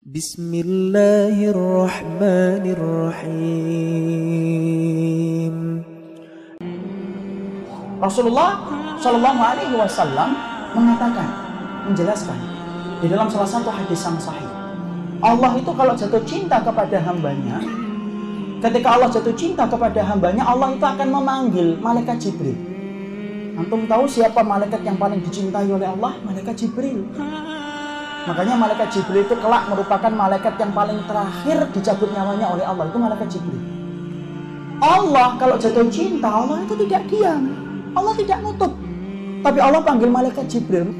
Bismillahirrahmanirrahim. Rasulullah Shallallahu Alaihi Wasallam mengatakan, menjelaskan di dalam salah satu hadis yang sahih, Allah itu kalau jatuh cinta kepada hambanya, ketika Allah jatuh cinta kepada hambanya, Allah itu akan memanggil malaikat Jibril. Antum tahu siapa malaikat yang paling dicintai oleh Allah? Malaikat Jibril. Makanya malaikat Jibril itu kelak merupakan malaikat yang paling terakhir dicabut nyawanya oleh Allah. Itu malaikat Jibril. Allah kalau jatuh cinta, Allah itu tidak diam. Allah tidak nutup. Tapi Allah panggil malaikat Jibril.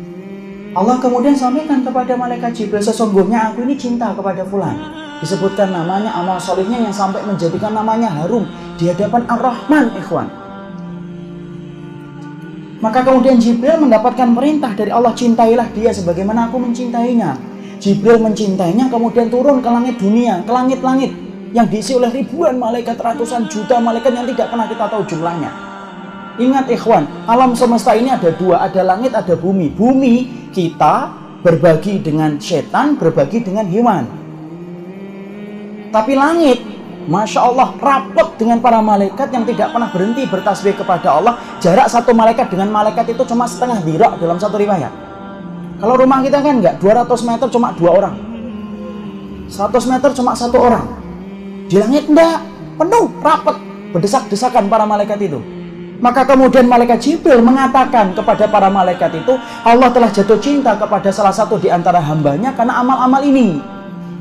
Allah kemudian sampaikan kepada malaikat Jibril, sesungguhnya aku ini cinta kepada fulan. Disebutkan namanya, amal solihnya yang sampai menjadikan namanya harum di hadapan Ar-Rahman, ikhwan. Maka kemudian Jibril mendapatkan perintah dari Allah, cintailah dia sebagaimana aku mencintainya. Jibril mencintainya, kemudian turun ke langit dunia, ke langit-langit yang diisi oleh ribuan malaikat, ratusan juta malaikat yang tidak pernah kita tahu jumlahnya. Ingat ikhwan, alam semesta ini ada dua, ada langit, ada bumi. Bumi kita berbagi dengan setan, berbagi dengan hewan. Tapi langit, Masya Allah, rapet dengan para malaikat yang tidak pernah berhenti bertasbih kepada Allah. Jarak satu malaikat dengan malaikat itu cuma setengah dirak dalam satu riwayat. Kalau rumah kita kan enggak, 200 meter cuma dua orang. 100 meter cuma satu orang. Di langit enggak, penuh, rapet, berdesak-desakan para malaikat itu. Maka kemudian malaikat Jibril mengatakan kepada para malaikat itu, Allah telah jatuh cinta kepada salah satu di antara hambanya karena amal-amal ini.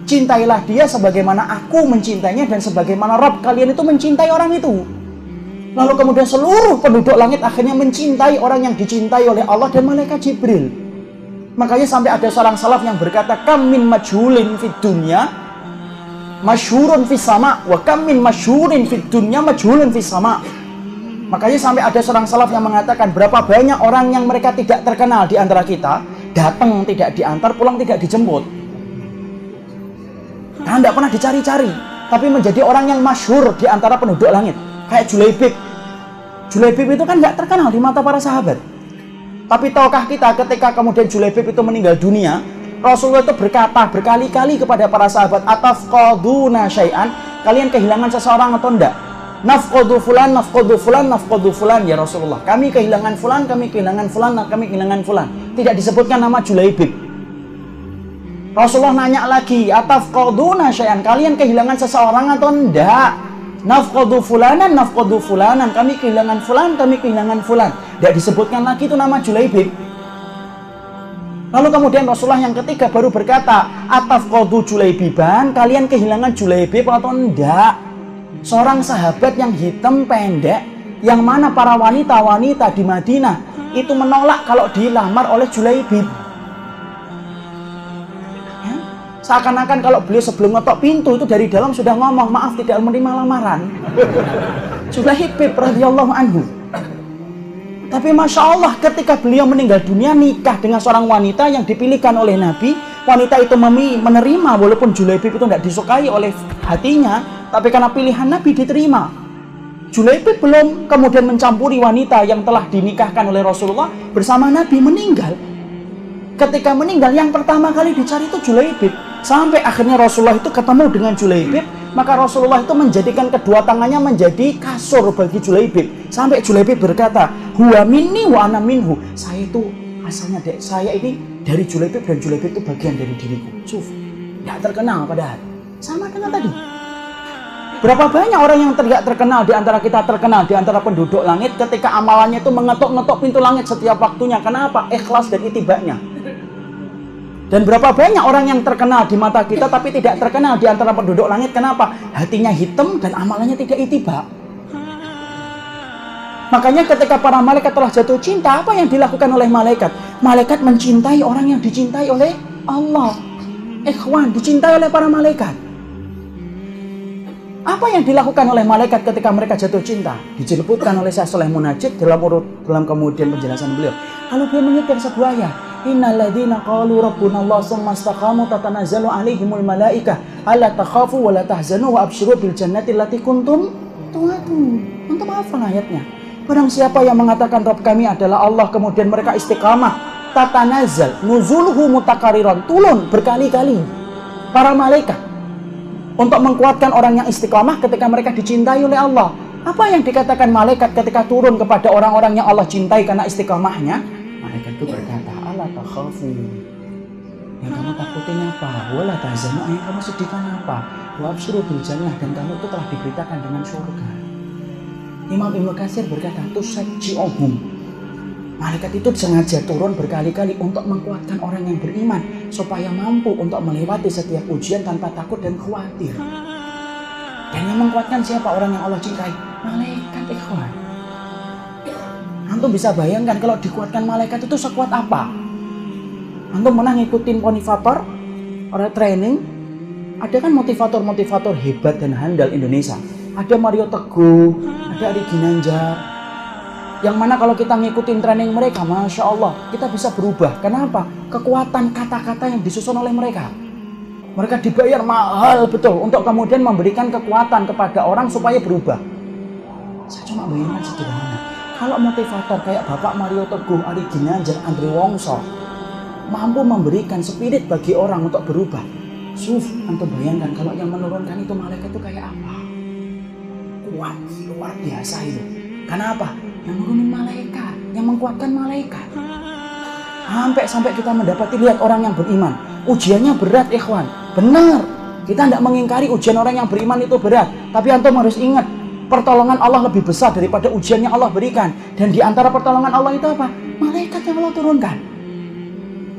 Cintailah dia sebagaimana aku mencintainya dan sebagaimana Rob kalian itu mencintai orang itu. Lalu kemudian seluruh penduduk langit akhirnya mencintai orang yang dicintai oleh Allah dan malaikat Jibril. Makanya sampai ada seorang salaf yang berkata, Kamin majhulin fid dunya, masyhurun fis sama, wa kamin masyhurin fid dunya majhulun fis sama. Makanya sampai ada seorang salaf yang mengatakan berapa banyak orang yang mereka tidak terkenal di antara kita, datang tidak diantar, pulang tidak dijemput. Nah, tidak pernah dicari-cari, tapi menjadi orang yang masyhur di antara penduduk langit. Kayak Julaibib. Julaibib itu kan nggak terkenal di mata para sahabat. Tapi tahukah kita ketika kemudian Julaibib itu meninggal dunia, Rasulullah itu berkata berkali-kali kepada para sahabat, "Atafqaduna syai'an?" Kalian kehilangan seseorang atau enggak? nafqadu fulan, nafqadu fulan, nafqadu fulan ya Rasulullah. Kami kehilangan fulan, kami kehilangan fulan, kami kehilangan fulan. Tidak disebutkan nama Julaibib. Rasulullah nanya lagi, atafqaduna syai'an? Kalian kehilangan seseorang atau enggak? Nafqadu fulanan, nafqadu fulanan. Kami kehilangan fulan, kami kehilangan fulan. Tidak disebutkan lagi itu nama Julaibib. Lalu kemudian Rasulullah yang ketiga baru berkata, atafqadu Julaibiban? Kalian kehilangan Julaibib atau enggak? seorang sahabat yang hitam pendek yang mana para wanita-wanita di Madinah itu menolak kalau dilamar oleh Julaibib. Seakan-akan kalau beliau sebelum ngetok pintu itu dari dalam sudah ngomong maaf tidak menerima lamaran. Julaibib radhiyallahu anhu. Tapi masya Allah ketika beliau meninggal dunia nikah dengan seorang wanita yang dipilihkan oleh Nabi, wanita itu menerima walaupun Julaibib itu tidak disukai oleh hatinya, tapi karena pilihan Nabi diterima. Julaibib belum kemudian mencampuri wanita yang telah dinikahkan oleh Rasulullah bersama Nabi meninggal. Ketika meninggal yang pertama kali dicari itu Julaibib. Sampai akhirnya Rasulullah itu ketemu dengan Julaibib, maka Rasulullah itu menjadikan kedua tangannya menjadi kasur bagi Julaibib. Sampai Julaibib berkata, "Huwa minni wa ana minhu." Saya itu asalnya dek, saya ini dari Julaibib dan Julaibib itu bagian dari diriku. Suf, tidak terkenal padahal. Sama dengan tadi. Berapa banyak orang yang tidak terkenal di antara kita terkenal di antara penduduk langit ketika amalannya itu mengetuk-ngetuk pintu langit setiap waktunya. Kenapa? Ikhlas dan itibaknya. Dan berapa banyak orang yang terkenal di mata kita tapi tidak terkenal di antara penduduk langit. Kenapa? Hatinya hitam dan amalannya tidak itibak. Makanya ketika para malaikat telah jatuh cinta, apa yang dilakukan oleh malaikat? Malaikat mencintai orang yang dicintai oleh Allah. Ikhwan, dicintai oleh para malaikat. Apa yang dilakukan oleh malaikat ketika mereka jatuh cinta? Dijelputkan oleh Syekh Saleh Munajid dalam urut dalam kemudian penjelasan beliau. Lalu dia menyetir sebuah ayat. Innalladzina qalu rabbuna Allah tsumma istaqamu tatanazzalu alaihimul malaikah alla takhafu wa la tahzanu wa absyiru bil jannati allati kuntum tu'adun. Untuk apa ayatnya? Barang siapa yang mengatakan Rabb kami adalah Allah kemudian mereka istiqamah tatanazzal nuzuluhu mutakariran turun berkali-kali para malaikat untuk menguatkan orang yang istiqomah ketika mereka dicintai oleh Allah. Apa yang dikatakan malaikat ketika turun kepada orang-orang yang Allah cintai karena istiqomahnya? Malaikat itu berkata, Allah takhafu. Yang kamu takutin apa? Wala tahzanu, yang kamu sedihkan apa? Wa jannah dan kamu itu telah diberitakan dengan surga. Imam Ibnu Katsir berkata, tusajji'uhum. Malaikat itu sengaja turun berkali-kali untuk menguatkan orang yang beriman supaya mampu untuk melewati setiap ujian tanpa takut dan khawatir. Dan yang menguatkan siapa orang yang Allah cintai? Malaikat ikhwan. Antum bisa bayangkan kalau dikuatkan malaikat itu sekuat apa? Antum pernah ngikutin motivator, orang training, ada kan motivator-motivator hebat dan handal Indonesia. Ada Mario Teguh, ada Ari Ginanjar. Yang mana kalau kita ngikutin training mereka, Masya Allah, kita bisa berubah. Kenapa? Kekuatan kata-kata yang disusun oleh mereka. Mereka dibayar mahal betul untuk kemudian memberikan kekuatan kepada orang supaya berubah. Saya cuma bayangkan sederhana. Kalau motivator kayak Bapak Mario Teguh, Ari Ginanjar, Andre Wongso mampu memberikan spirit bagi orang untuk berubah. Suf, antum bayangkan kalau yang menurunkan itu malaikat itu kayak apa? Kuat, luar biasa itu. Karena apa? Yang menurunin malaikat, yang menguatkan malaikat. Sampai sampai kita mendapati lihat orang yang beriman. Ujiannya berat, ikhwan. Benar. Kita tidak mengingkari ujian orang yang beriman itu berat. Tapi antum harus ingat, pertolongan Allah lebih besar daripada ujian yang Allah berikan. Dan di antara pertolongan Allah itu apa? Malaikat yang Allah turunkan.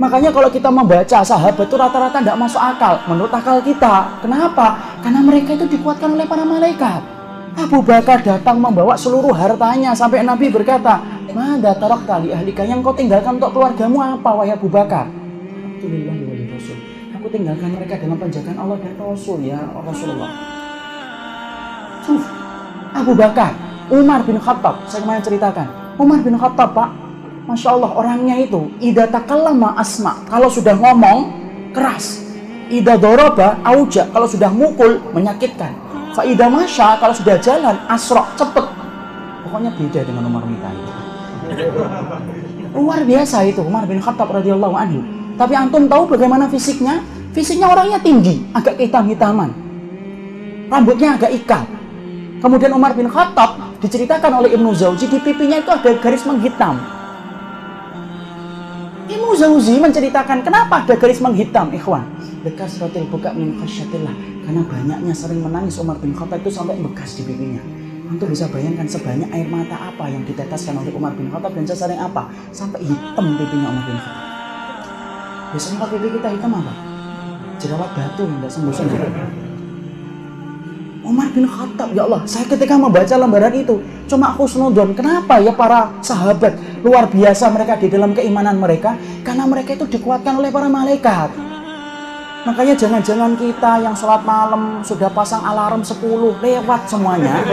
Makanya kalau kita membaca sahabat itu rata-rata tidak masuk akal menurut akal kita. Kenapa? Karena mereka itu dikuatkan oleh para malaikat. Abu Bakar datang membawa seluruh hartanya sampai Nabi berkata, Mada tarok tali ahlika yang kau tinggalkan untuk keluargamu apa wahai Abu Bakar? Ya. Aku tinggalkan mereka dalam penjagaan Allah dan Rasul ya Rasulullah. Suf, Abu Bakar, Umar bin Khattab, saya kemarin ceritakan. Umar bin Khattab pak, Masya Allah orangnya itu Ida takallama asma Kalau sudah ngomong keras Ida doroba auja Kalau sudah mukul menyakitkan Faida masya kalau sudah jalan asrok cepet. Pokoknya beda dengan Umar bin Luar biasa itu Umar bin Khattab radhiyallahu anhu. Tapi antum tahu bagaimana fisiknya? Fisiknya orangnya tinggi Agak hitam-hitaman. Rambutnya agak ikal. Kemudian Umar bin Khattab diceritakan oleh Ibnu Zauji di pipinya itu ada garis menghitam. Ibnu Zauzi menceritakan kenapa ada garis menghitam, ikhwan. Bekas rotil buka min. Karena banyaknya sering menangis Umar bin Khattab itu sampai bekas di pipinya. Untuk bisa bayangkan sebanyak air mata apa yang diteteskan oleh Umar bin Khattab dan sesering apa sampai hitam pipinya Umar bin Khattab. Biasanya kalau pipi kita hitam apa? Jerawat batu yang tidak sembuh-sembuh. Umar bin Khattab, ya Allah, saya ketika membaca lembaran itu, cuma khusnudon. Kenapa ya para sahabat luar biasa mereka di dalam keimanan mereka? Karena mereka itu dikuatkan oleh para malaikat. Makanya jangan-jangan kita yang sholat malam sudah pasang alarm 10 lewat semuanya.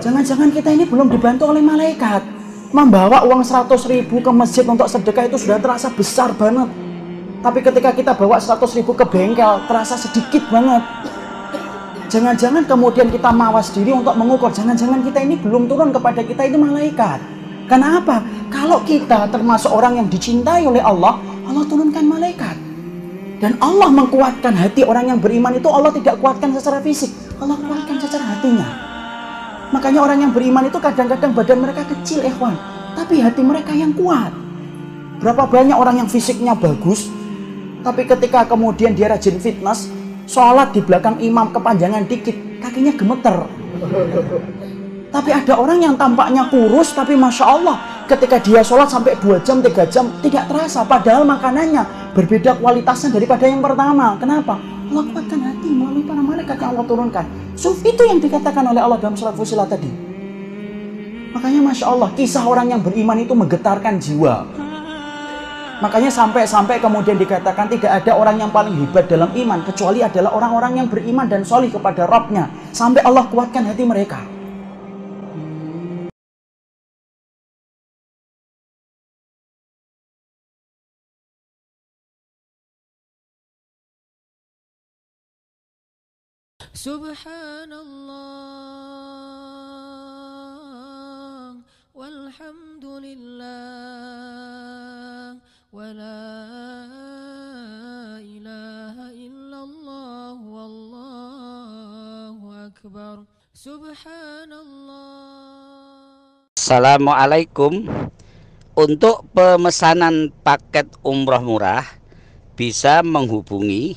Jangan-jangan kita ini belum dibantu oleh malaikat. Membawa uang 100 ribu ke masjid untuk sedekah itu sudah terasa besar banget. Tapi ketika kita bawa 100 ribu ke bengkel, terasa sedikit banget. Jangan-jangan kemudian kita mawas diri untuk mengukur. Jangan-jangan kita ini belum turun kepada kita itu malaikat. Karena apa? Kalau kita termasuk orang yang dicintai oleh Allah, Allah turunkan malaikat. Dan Allah mengkuatkan hati orang yang beriman itu Allah tidak kuatkan secara fisik. Allah kuatkan secara hatinya. Makanya orang yang beriman itu kadang-kadang badan mereka kecil, ikhwan. Tapi hati mereka yang kuat. Berapa banyak orang yang fisiknya bagus, tapi ketika kemudian dia rajin fitness, sholat di belakang imam kepanjangan dikit, kakinya gemeter. Tapi ada orang yang tampaknya kurus, tapi masya Allah, ketika dia sholat sampai 2 jam, 3 jam, tidak terasa. Padahal makanannya berbeda kualitasnya daripada yang pertama. Kenapa? Allah kuatkan hati melalui para malaikat yang Allah turunkan. Suf itu yang dikatakan oleh Allah dalam surat Fusilat tadi. Makanya masya Allah, kisah orang yang beriman itu menggetarkan jiwa. Makanya sampai-sampai kemudian dikatakan tidak ada orang yang paling hebat dalam iman kecuali adalah orang-orang yang beriman dan solih kepada Robnya. Sampai Allah kuatkan hati mereka. Subhanallah walhamdulillah wala ilaha illallah wallahu akbar. Subhanallah. Assalamualaikum. Untuk pemesanan paket umroh murah bisa menghubungi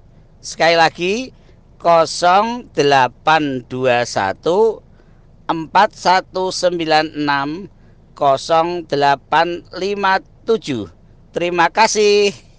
Sekali lagi 0821 4196 0857 Terima kasih.